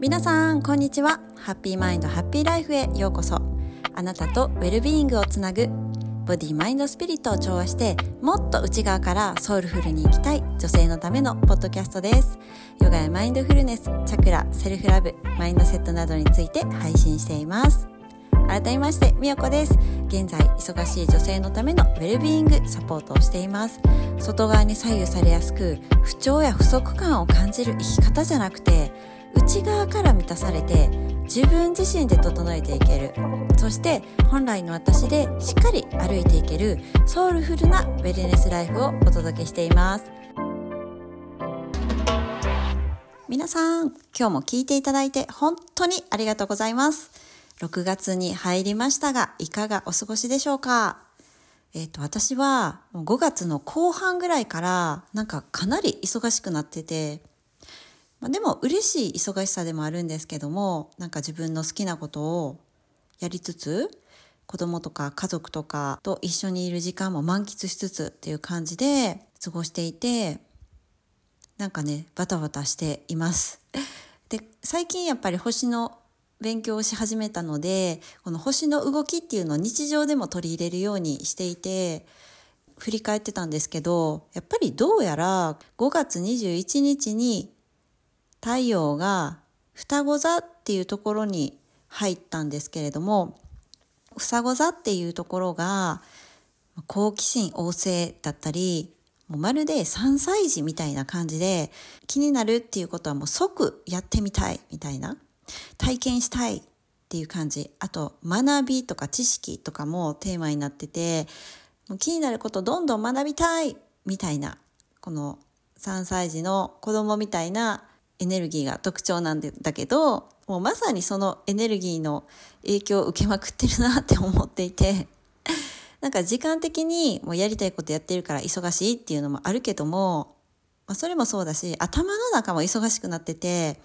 皆さんこんにちは。 Happy Mind Happy Life へようこそ。あなたとウェルビーイングをつなぐボディマインドスピリットを調和してもっと内側からソウルフルに生きたい女性のためのポッドキャストです。ヨガやマインドフルネスチャクラセルフラブマインドセットなどについて配信しています。改めましてみよこです。現在忙しい女性のためのウェルビーイングサポートをしています。外側に左右されやすく不調や不足感を感じる生き方じゃなくて内側から満たされて自分自身で整えていける。そして本来の私でしっかり歩いていけるソウルフルなウェルネスライフをお届けしています。皆さん今日も聞いていただいて本当にありがとうございます。6月に入りましたがいかがお過ごしでしょうか？えっ、と、私は5月の後半ぐらいからなんかかなり忙しくなってて、まあ、でも嬉しい忙しさでもあるんですけどもなんか自分の好きなことをやりつつ子供とか家族とかと一緒にいる時間も満喫しつつっていう感じで過ごしていてなんかねバタバタしています。で最近やっぱり星の勉強をし始めたのでこの星の動きっていうのを日常でも取り入れるようにしていて振り返ってたんですけどやっぱりどうやら5月21日に太陽が双子座っていうところに入ったんですけれども双子座っていうところが好奇心旺盛だったりもうまるで3歳児みたいな感じで気になるっていうことはもう即やってみたいみたいな体験したいっていう感じ。あと学びとか知識とかもテーマになってて気になることどんどん学びたいみたいなこの3歳児の子供みたいなエネルギーが特徴なんだけどもうまさにそのエネルギーの影響を受けまくってるなって思っていて なんか時間的にもうやりたいことやってるから忙しいっていうのもあるけども、まあ、それもそうだし頭の中も忙しくなってて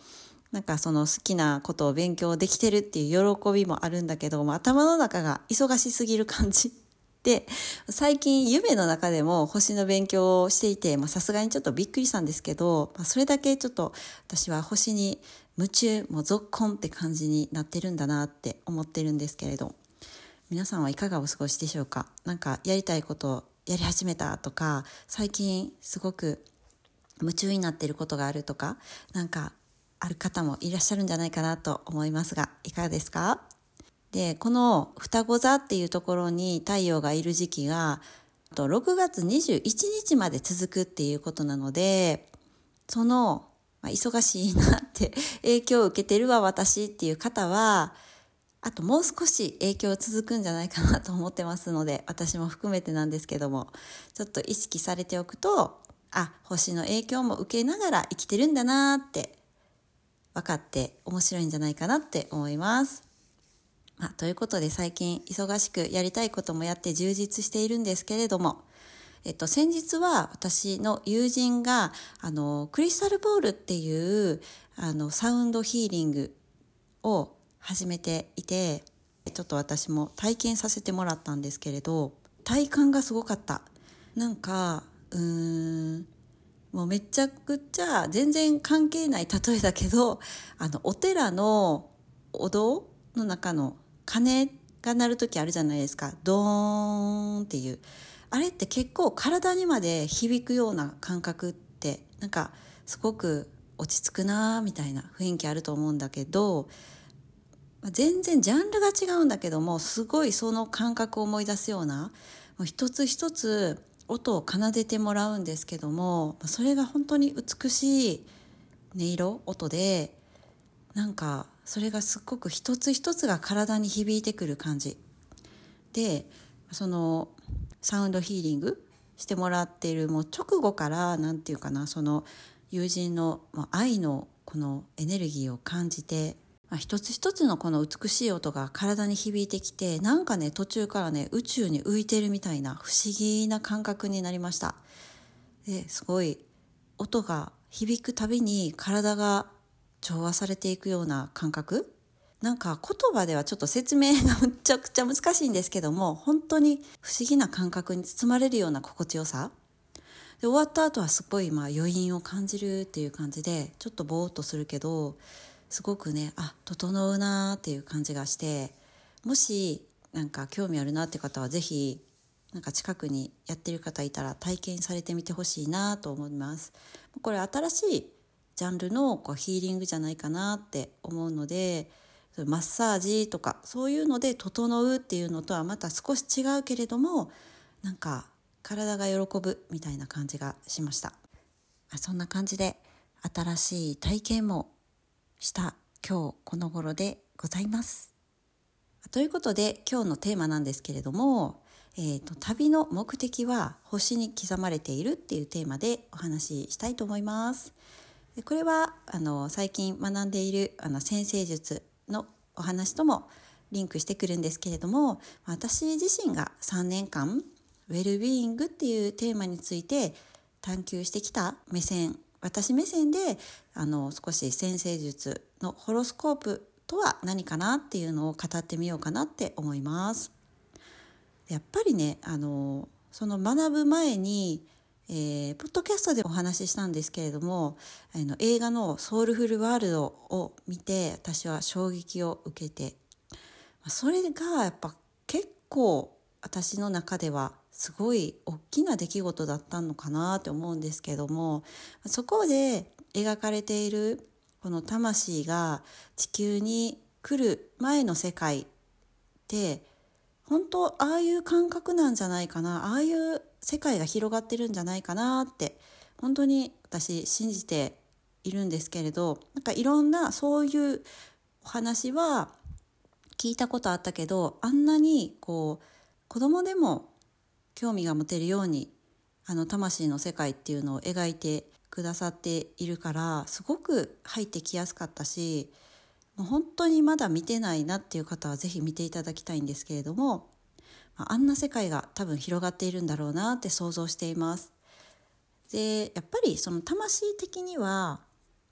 なんかその好きなことを勉強できてるっていう喜びもあるんだけども頭の中が忙しすぎる感じ。で、最近夢の中でも星の勉強をしていて、さすがにちょっとびっくりしたんですけど、まあ、それだけちょっと私は星に夢中、もう続婚って感じになってるんだなって思ってるんですけれど、皆さんはいかがお過ごしでしょうか？なんかやりたいことやり始めたとか、最近すごく夢中になってることがあるとか、なんかある方もいらっしゃるんじゃないかなと思いますが、いかがですか？で、この双子座っていうところに太陽がいる時期が、6月21日まで続くっていうことなので、その、まあ、忙しいなって 影響を受けてるわ私っていう方は、あともう少し影響続くんじゃないかなと思ってますので、私も含めてなんですけども、ちょっと意識されておくと、あ、星の影響も受けながら生きてるんだなって分かって面白いんじゃないかなって思います。まあ、ということで最近忙しくやりたいこともやって充実しているんですけれども、えっと、先日は私の友人があのクリスタルボールっていうあのサウンドヒーリングを始めていてちょっと私も体験させてもらったんですけれど体感がすごかった。なんかうーんもうめちゃくちゃ全然関係ない例えだけどあのお寺のお堂の中の鐘が鳴る時あるじゃないですか。ドーンっていう。あれって結構体にまで響くような感覚ってなんかすごく落ち着くなみたいな雰囲気あると思うんだけど全然ジャンルが違うんだけどもすごいその感覚を思い出すようなもう一つ一つ音を奏でてもらうんですけどもそれが本当に美しい音色音でなんかそれがすっごく一つ一つが体に響いてくる感じ。でそのサウンドヒーリングしてもらっているもう直後から何て言うかなその友人の愛のこのエネルギーを感じて、まあ、一つ一つのこの美しい音が体に響いてきてなんかね途中からね宇宙に浮いてるみたいな不思議な感覚になりました。ですごい音が響くたびに体が調和されていくような感覚？なんか言葉ではちょっと説明がむちゃくちゃ難しいんですけども本当に不思議な感覚に包まれるような心地よさ？で終わった後はすごいまあ余韻を感じるっていう感じでちょっとぼーっとするけどすごくねあ整うなーっていう感じがしてもしなんか興味あるなって方は是非なんか近くにやってる方いたら体験されてみてほしいなと思います。これ新しいジャンルのこうヒーリングじゃないかなって思うのでマッサージとかそういうので整うっていうのとはまた少し違うけれどもなんか体が喜ぶみたいな感じがしました。そんな感じで新しい体験もした今日この頃でございます。ということで今日のテーマなんですけれども、えーと、旅の目的は星に刻まれているっていうテーマでお話ししたいと思います。これはあの最近学んでいるあの先生術のお話ともリンクしてくるんですけれども私自身が3年間ウェルビーイングっていうテーマについて探求してきた目線私目線であの少し先生術のホロスコープとは何かなっていうのを語ってみようかなって思います。やっぱりねあのその学ぶ前に、えー、ポッドキャストでお話ししたんですけれどもあの映画の「ソウルフルワールド」を見て私は衝撃を受けてそれがやっぱ結構私の中ではすごい大きな出来事だったのかなって思うんですけどもそこで描かれているこの魂が地球に来る前の世界って本当ああいう感覚なんじゃないかなああいう世界が広がってるんじゃないかなって本当に私信じているんですけれどなんかいろんなそういうお話は聞いたことあったけどあんなにこう子供でも興味が持てるようにあの魂の世界っていうのを描いてくださっているからすごく入ってきやすかったしもう本当にまだ見てないなっていう方は是非見ていただきたいんですけれどもあんな世界が多分広がっているんだろうなって想像しています。でやっぱりその魂的には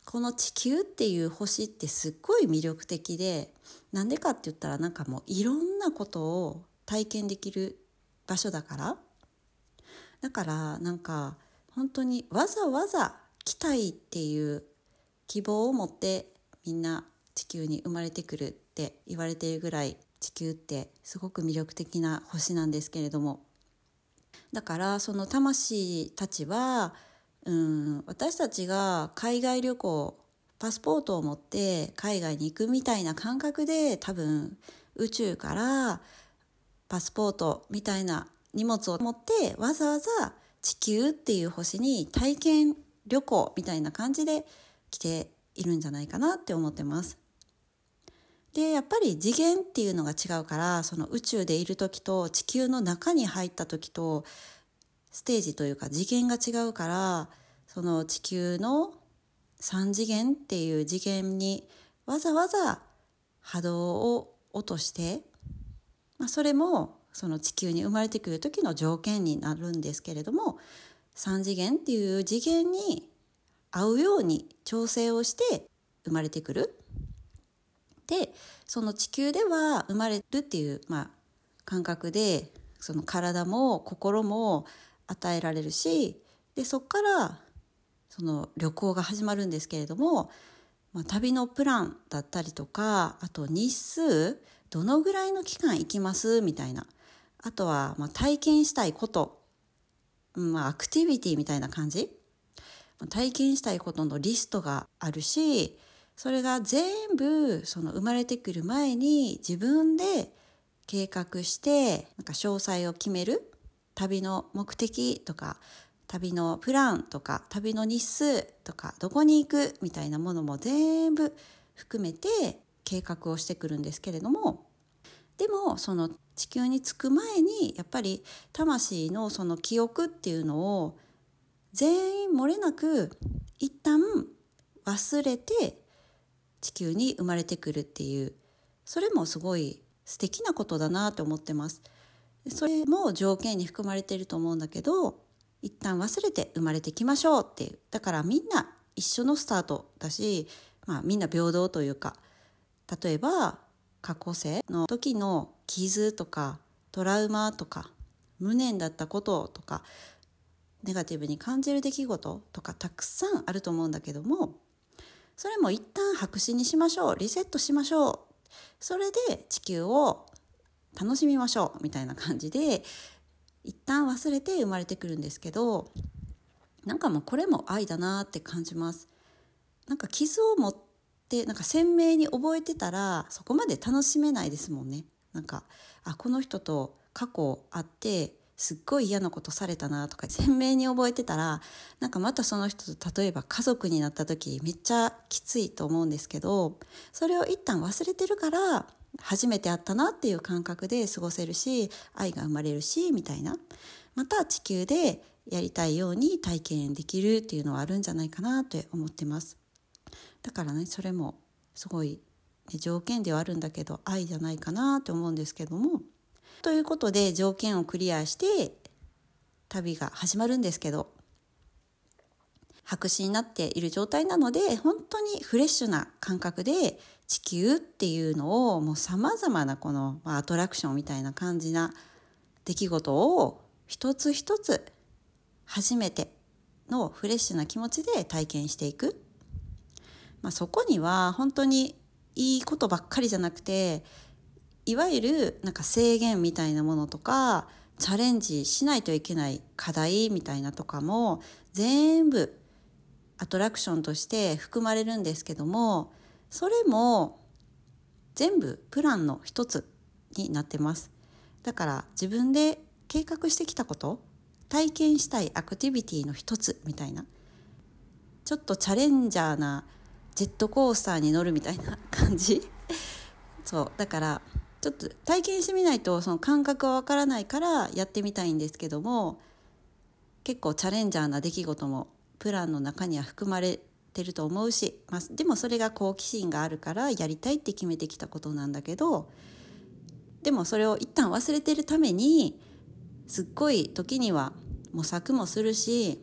この地球っていう星ってすっごい魅力的でなんでかって言ったらなんかもういろんなことを体験できる場所だからだからなんか本当にわざわざ来たいっていう希望を持ってみんな地球に生まれてくるって言われているぐらい地球ってすごく魅力的な星なんですけれどもだからその魂たちはうん私たちが海外旅行パスポートを持って海外に行くみたいな感覚で多分宇宙からパスポートみたいな荷物を持ってわざわざ地球っていう星に体験旅行みたいな感じで来ているんじゃないかなって思ってます。でやっぱり次元っていうのが違うからその宇宙でいる時と地球の中に入った時とステージというか次元が違うからその地球の3次元っていう次元にわざわざ波動を落としてまあ、それもその地球に生まれてくる時の条件になるんですけれども3次元っていう次元に合うように調整をして生まれてくる。でその地球では生まれるっていう、まあ、感覚でその体も心も与えられるしでそこからその旅行が始まるんですけれども、まあ、旅のプランだったりとかあと日数どのぐらいの期間行きます？みたいな。あとは、まあ、体験したいこと、まあ、アクティビティみたいな感じ。体験したいことのリストがあるし、それが全部、その生まれてくる前に自分で計画して、なんか詳細を決める。旅の目的とか、旅のプランとか、旅の日数とか、どこに行くみたいなものも全部含めて計画をしてくるんですけれどもでもその地球に着く前にやっぱり魂のその記憶っていうのを全員漏れなく一旦忘れて地球に生まれてくるっていうそれもすごい素敵なことだなと思ってます。それも条件に含まれてると思うんだけど一旦忘れて生まれてきましょうっていうだからみんな一緒のスタートだし、まあ、みんな平等というか例えば過去世の時の傷とかトラウマとか無念だったこととかネガティブに感じる出来事とかたくさんあると思うんだけどもそれも一旦白紙にしましょう。リセットしましょう。それで地球を楽しみましょうみたいな感じで一旦忘れて生まれてくるんですけどなんかもうこれも愛だなって感じます。なんか傷を持ってなんか鮮明に覚えてたらそこまで楽しめないですもんね。なんかあこの人と過去あってすっごい嫌なことされたなとか鮮明に覚えてたらなんかまたその人と例えば家族になった時めっちゃきついと思うんですけどそれを一旦忘れてるから初めて会ったなっていう感覚で過ごせるし愛が生まれるしみたいな。また地球でやりたいように体験できるっていうのはあるんじゃないかなって思ってます。だからねそれもすごい、ね、条件ではあるんだけど愛じゃないかなって思うんですけども。ということで条件をクリアして旅が始まるんですけど白紙になっている状態なので本当にフレッシュな感覚で地球っていうのをもうさまざまなこの、アトラクションみたいな感じな出来事を一つ一つ初めてのフレッシュな気持ちで体験していく、まあ、そこには本当にいいことばっかりじゃなくていわゆるなんか制限みたいなものとかチャレンジしないといけない課題みたいなとかも全部アトラクションとして含まれるんですけどもそれも全部プランの一つになってます。だから自分で計画してきたこと体験したいアクティビティの一つみたいなちょっとチャレンジャーなジェットコースターに乗るみたいな感じ。そうだからちょっと体験してみないとその感覚はわからないからやってみたいんですけども結構チャレンジャーな出来事もプランの中には含まれてると思うし、まあ、でもそれが好奇心があるからやりたいって決めてきたことなんだけどでもそれを一旦忘れてるためにすっごい時には模索もするし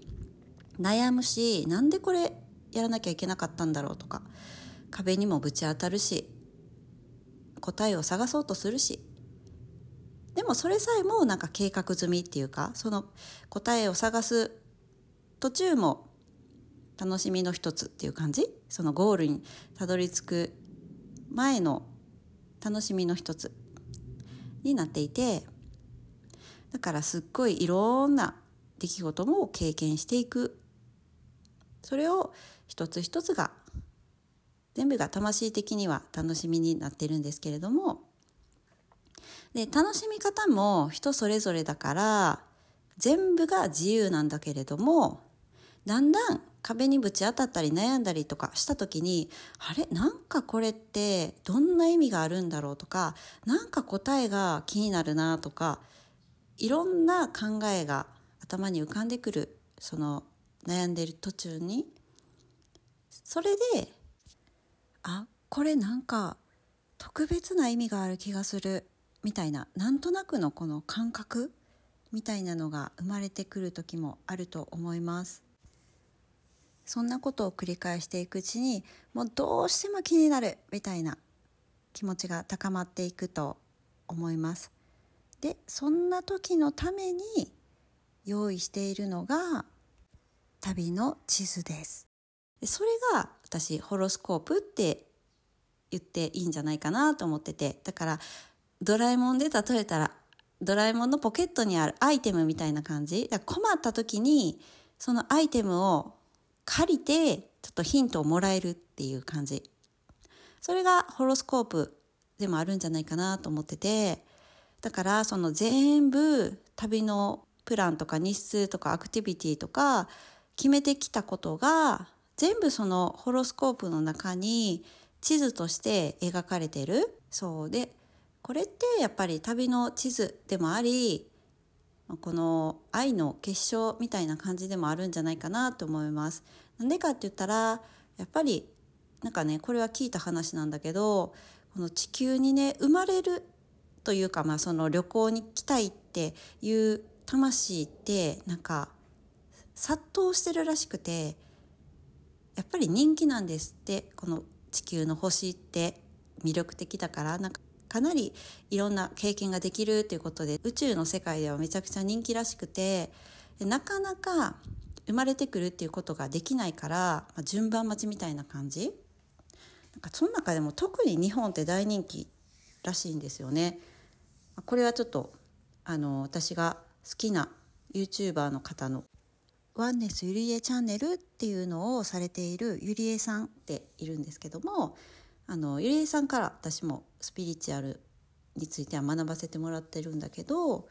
悩むしなんでこれやらなきゃいけなかったんだろうとか壁にもぶち当たるし答えを探そうとするし。でもそれさえもなんか計画済みっていうかその答えを探す途中も楽しみの一つっていう感じ？そのゴールにたどり着く前の楽しみの一つ。になっていてだからすっごいいろんな出来事も経験していく。それを一つ一つが全部が魂的には楽しみになってるんですけれども。で楽しみ方も人それぞれだから全部が自由なんだけれどもだんだん壁にぶち当たったり悩んだりとかした時にあれ？なんかこれってどんな意味があるんだろうとかなんか答えが気になるなとかいろんな考えが頭に浮かんでくるその悩んでる途中に。それであこれなんか特別な意味がある気がする。みたいな。なんとなくのこの感覚？みたいなのが生まれてくる時もあると思います。そんなことを繰り返していくうちにもうどうしても気になる。みたいな。気持ちが高まっていくと思います。でそんな時のために用意しているのが旅の地図です。それが私ホロスコープって言っていいんじゃないかなと思ってて。だからドラえもんで例えたらドラえもんのポケットにあるアイテムみたいな感じ。だ困った時にそのアイテムを借りてちょっとヒントをもらえるっていう感じ。それがホロスコープでもあるんじゃないかなと思ってて。だからその全部旅のプランとか日数とかアクティビティとか決めてきたことが全部そのホロスコープの中に地図として描かれてるそうでこれってやっぱり旅の地図でもありこの愛の結晶みたいな感じでもあるんじゃないかなと思います。なんでかって言ったらやっぱりなんかねこれは聞いた話なんだけどこの地球にね生まれるというかまあその旅行に来たいっていう魂ってなんか殺到してるらしくてやっぱり人気なんですってこの地球の星って魅力的だからなんかかなりいろんな経験ができるということで宇宙の世界ではめちゃくちゃ人気らしくてなかなか生まれてくるっていうことができないから、まあ、順番待ちみたいな感じなんかその中でも特に日本って大人気らしいんですよね。これはちょっとあの私が好きな YouTuber の方のワンネスゆりえチャンネルっていうのをされているゆりえさんっているんですけどもあのゆりえさんから私もスピリチュアルについては学ばせてもらってるんだけど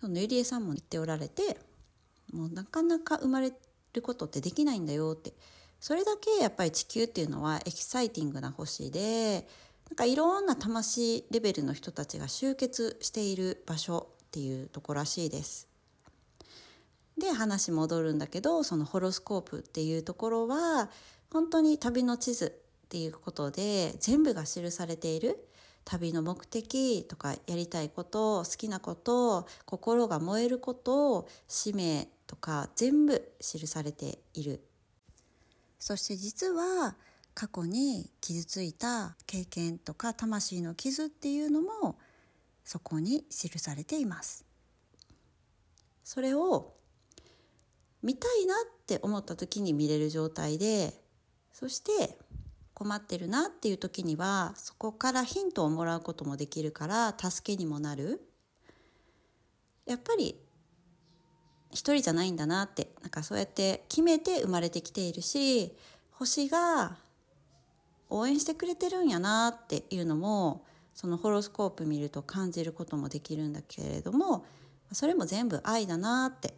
そのゆりえさんも言っておられてもうなかなか生まれることってできないんだよってそれだけやっぱり地球っていうのはエキサイティングな星でなんかいろんな魂レベルの人たちが集結している場所っていうとこらしいです。で話戻るんだけどそのホロスコープっていうところは本当に旅の地図っていうことで全部が記されている。旅の目的とかやりたいこと好きなこと心が燃えること使命とか全部記されている。そして実は過去に傷ついた経験とか魂の傷っていうのもそこに記されています。それを見たいなって思った時に見れる状態でそして困ってるなっていう時にはそこからヒントをもらうこともできるから助けにもなる。やっぱり一人じゃないんだなってなんかそうやって決めて生まれてきているし星が応援してくれてるんやなっていうのもそのホロスコープ見ると感じることもできるんだけれどもそれも全部愛だなって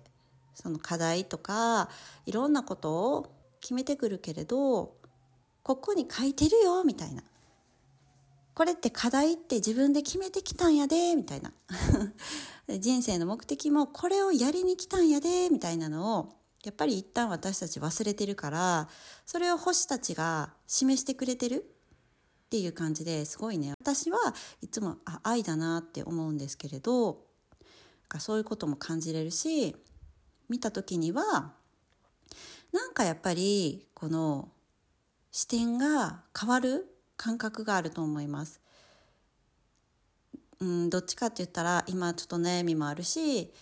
その課題とかいろんなことを決めてくるけれどここに書いてるよみたいな。これって課題って自分で決めてきたんやでみたいな。人生の目的もこれをやりに来たんやでみたいなのをやっぱり一旦私たち忘れてるからそれを星たちが示してくれてるっていう感じですごいね。私はいつもあ愛だなって思うんですけれどそういうことも感じれるし見た時にはなんかやっぱりこの視点が変わる感覚があると思います。うん、どっちかって言ったら今ちょっと悩みもあるし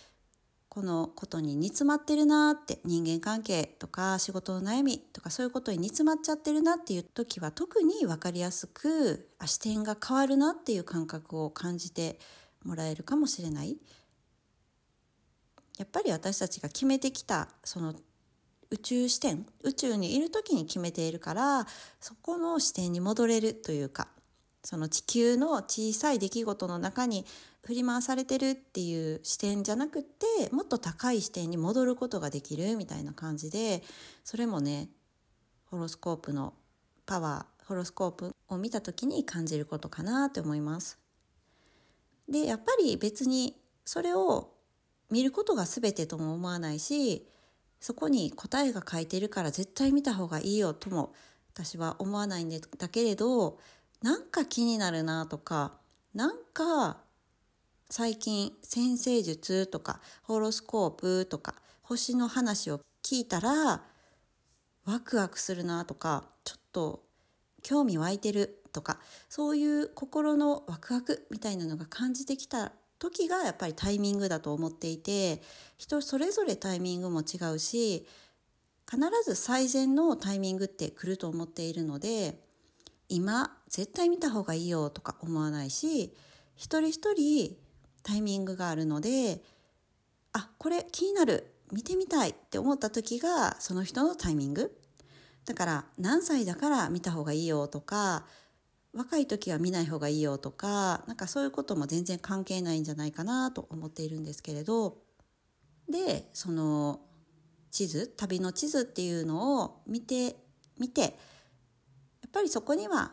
このことに煮詰まってるなって人間関係とか仕事の悩みとかそういうことに煮詰まっちゃってるなっていう時は特に分かりやすくあ視点が変わるなっていう感覚を感じてもらえるかもしれない。やっぱり私たちが決めてきたその宇宙視点宇宙にいる時に決めているからそこの視点に戻れるというかその地球の小さい出来事の中に振り回されてるっていう視点じゃなくってもっと高い視点に戻ることができるみたいな感じでそれもねホロスコープのパワーホロスコープを見た時に感じることかなと思います。でやっぱり別にそれを見ることが全てとも思わないしそこに答えが書いてるから絶対見た方がいいよとも私は思わないんだけれどなんか気になるなとかなんか最近先生術とかホロスコープとか星の話を聞いたらワクワクするなとかちょっと興味湧いてるとかそういう心のワクワクみたいなのが感じてきた時がやっぱりタイミングだと思っていて人それぞれタイミングも違うし必ず最善のタイミングって来ると思っているので今絶対見た方がいいよとか思わないし一人一人タイミングがあるのであこれ気になる見てみたいって思った時がその人のタイミング。だから何歳だから見た方がいいよとか若い時は見ない方がいいよとかなんかそういうことも全然関係ないんじゃないかなと思っているんですけれどでその地図旅の地図っていうのを見て見てやっぱりそこには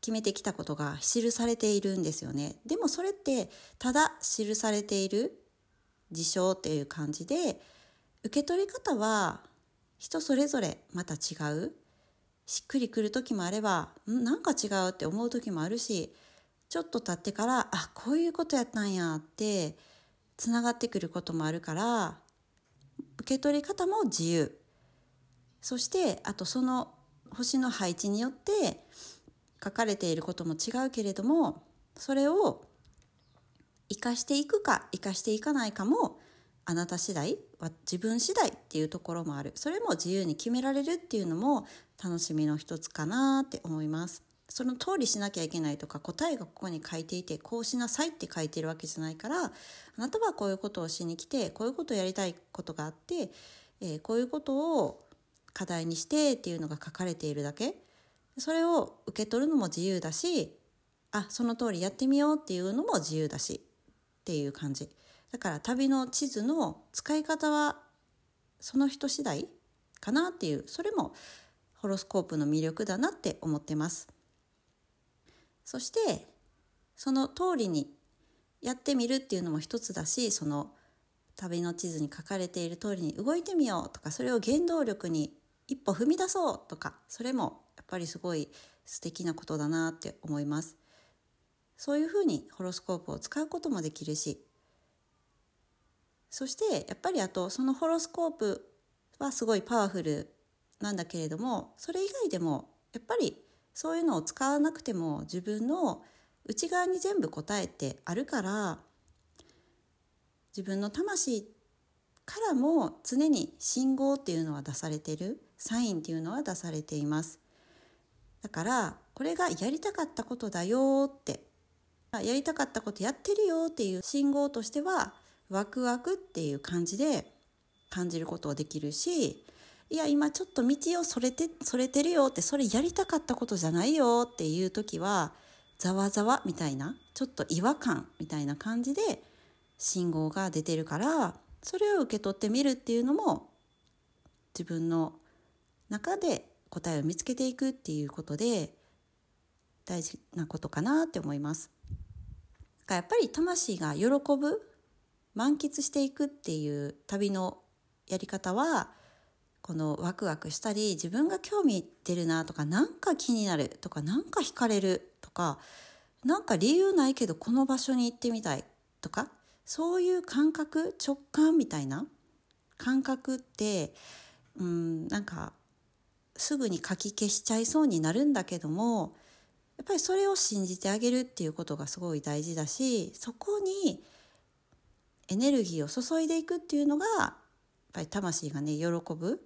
決めてきたことが記されているんですよね。でもそれってただ記されている事象っていう感じで受け取り方は人それぞれまた違うしっくりくる時もあれば、ん？なんか違うって思う時もあるし、ちょっと経ってから、あ、こういうことやったんやって、つながってくることもあるから、受け取り方も自由。そして、あとその星の配置によって書かれていることも違うけれども、それを生かしていくか生かしていかないかもあなた次第自分次第っていうところもある。それも自由に決められるっていうのも楽しみの一つかなって思います。その通りしなきゃいけないとか答えがここに書いていてこうしなさいって書いてるわけじゃないからあなたはこういうことをしに来てこういうことをやりたいことがあって、えー、こういうことを課題にしてっていうのが書かれているだけ。それを受け取るのも自由だしあその通りやってみようっていうのも自由だしっていう感じ。だから旅の地図の使い方はその人次第かなっていうそれもホロスコープの魅力だなって思ってます。そしてその通りにやってみるっていうのも一つだしその旅の地図に書かれている通りに動いてみようとかそれを原動力に一歩踏み出そうとかそれもやっぱりすごい素敵なことだなって思います。そういうふうにホロスコープを使うこともできるしそしてやっぱりあとそのホロスコープはすごいパワフルなんだけれどもそれ以外でもやっぱりそういうのを使わなくても自分の内側に全部答えてあるから自分の魂からも常に信号っていうのは出されてるサインっていうのは出されています。だからこれがやりたかったことだよってやりたかったことやってるよっていう信号としてはワクワクっていう感じで感じることができるしいや今ちょっと道をそれてそれてるよってそれやりたかったことじゃないよっていう時はざわざわみたいなちょっと違和感みたいな感じで信号が出てるからそれを受け取ってみるっていうのも自分の中で答えを見つけていくっていうことで大事なことかなって思います。やっぱり魂が喜ぶ満喫していくっていう旅のやり方はこのワクワクしたり自分が興味いってるなとかなんか気になるとかなんか惹かれるとかなんか理由ないけどこの場所に行ってみたいとかそういう感覚直感みたいな感覚ってうんなんかすぐに書き消しちゃいそうになるんだけどもやっぱりそれを信じてあげるっていうことがすごい大事だしそこにエネルギーを注いでいくっていうのがやっぱり魂がね喜ぶ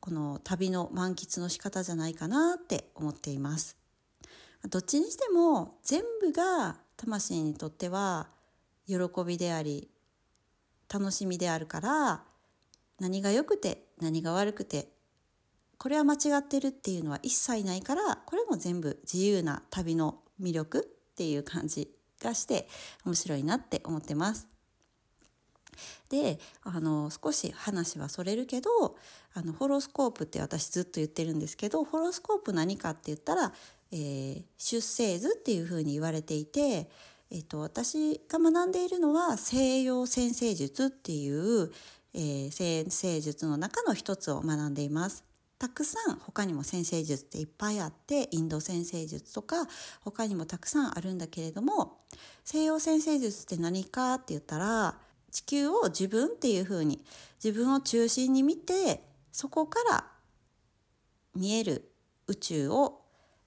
この旅の満喫の仕方じゃないかなって思っています。どっちにしても全部が魂にとっては喜びであり楽しみであるから何が良くて何が悪くてこれは間違ってるっていうのは一切ないからこれも全部自由な旅の魅力っていう感じがして面白いなって思ってます。であの少し話はそれるけどあのホロスコープって私ずっと言ってるんですけどホロスコープ何かって言ったら、えー、出生図っていうふうに言われていて、えーと、私が学んでいるのは西洋先生術っていう、えー、先生術の中の一つを学んでいます。たくさん他にも先生術っていっぱいあってインド先生術とか他にもたくさんあるんだけれども西洋先生術って何かって言ったら地球を自分っていうふうに自分を中心に見てそこから見える宇宙を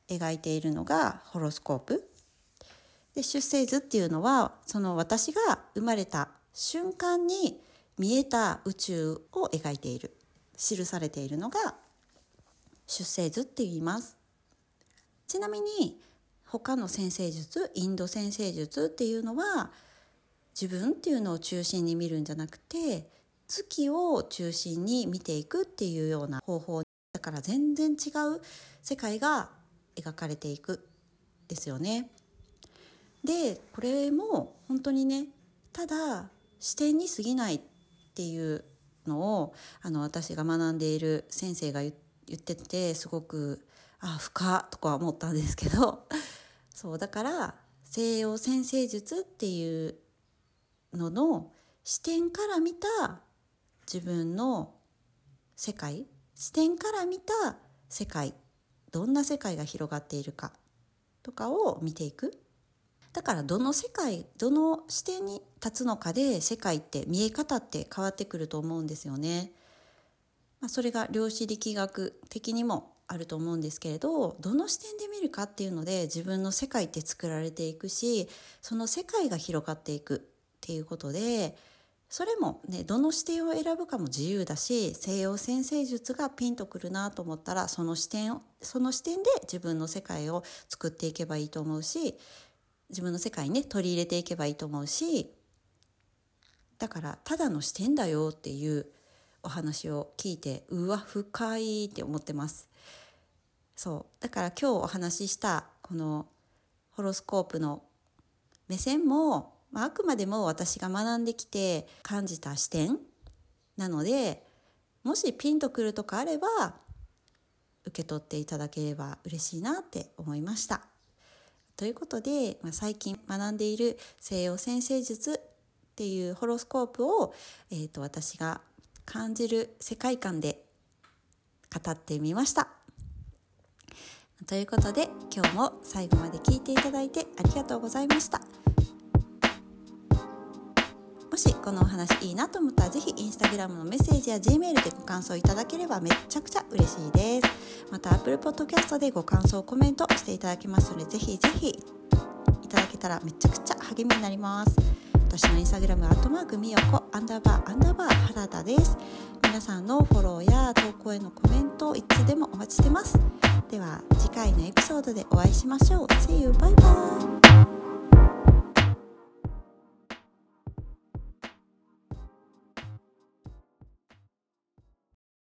描いているのがホロスコープ。で出生図っていうのはその私が生まれた瞬間に見えた宇宙を描いている。記されているのが出生図って言います。ちなみに他の先生術インド先生術っていうのは自分っていうのを中心に見るんじゃなくて月を中心に見ていくっていうような方法だから全然違う世界が描かれていくですよね。でこれも本当にねただ視点に過ぎないっていうのをあの私が学んでいる先生が言っててすごくあ深とか思ったんですけどそうだから西洋先生術っていうのの視点から見た自分の世界視点から見た世界どんな世界が広がっているかとかを見ていくだからどの世界どの視点に立つのかで世界って見え方って変わってくると思うんですよね。まあ、それが量子力学的にもあると思うんですけれどどの視点で見るかっていうので自分の世界って作られていくしその世界が広がっていくっていうことでそれもねどの視点を選ぶかも自由だし西洋先生術がピンとくるなと思ったらその視点をその視点で自分の世界を作っていけばいいと思うし自分の世界にね取り入れていけばいいと思うしだからただの視点だよっていうお話を聞いてうわ深いって思ってます。そう。だから今日お話ししたこのホロスコープの目線も、まあ、あくまでも私が学んできて感じた視点なのでもしピンとくるとかあれば受け取っていただければ嬉しいなって思いました。ということで、まあ、最近学んでいる西洋先生術っていうホロスコープを、えーと、私が感じる世界観で語ってみました。ということで今日も最後まで聞いていただいてありがとうございました。もしこのお話いいなと思ったらぜひインスタグラムのメッセージや G メールでご感想いただければめちゃくちゃ嬉しいです。また Apple Podcast でご感想コメントしていただけますのでぜひぜひいただけたらめちゃくちゃ励みになります。私のインスタグラムアットマークみよこアンダーバーアンダーバー原田です。皆さんのフォローや投稿へのコメントをいつでもお待ちしてます。では次回のエピソードでお会いしましょう。See you! バイバイ。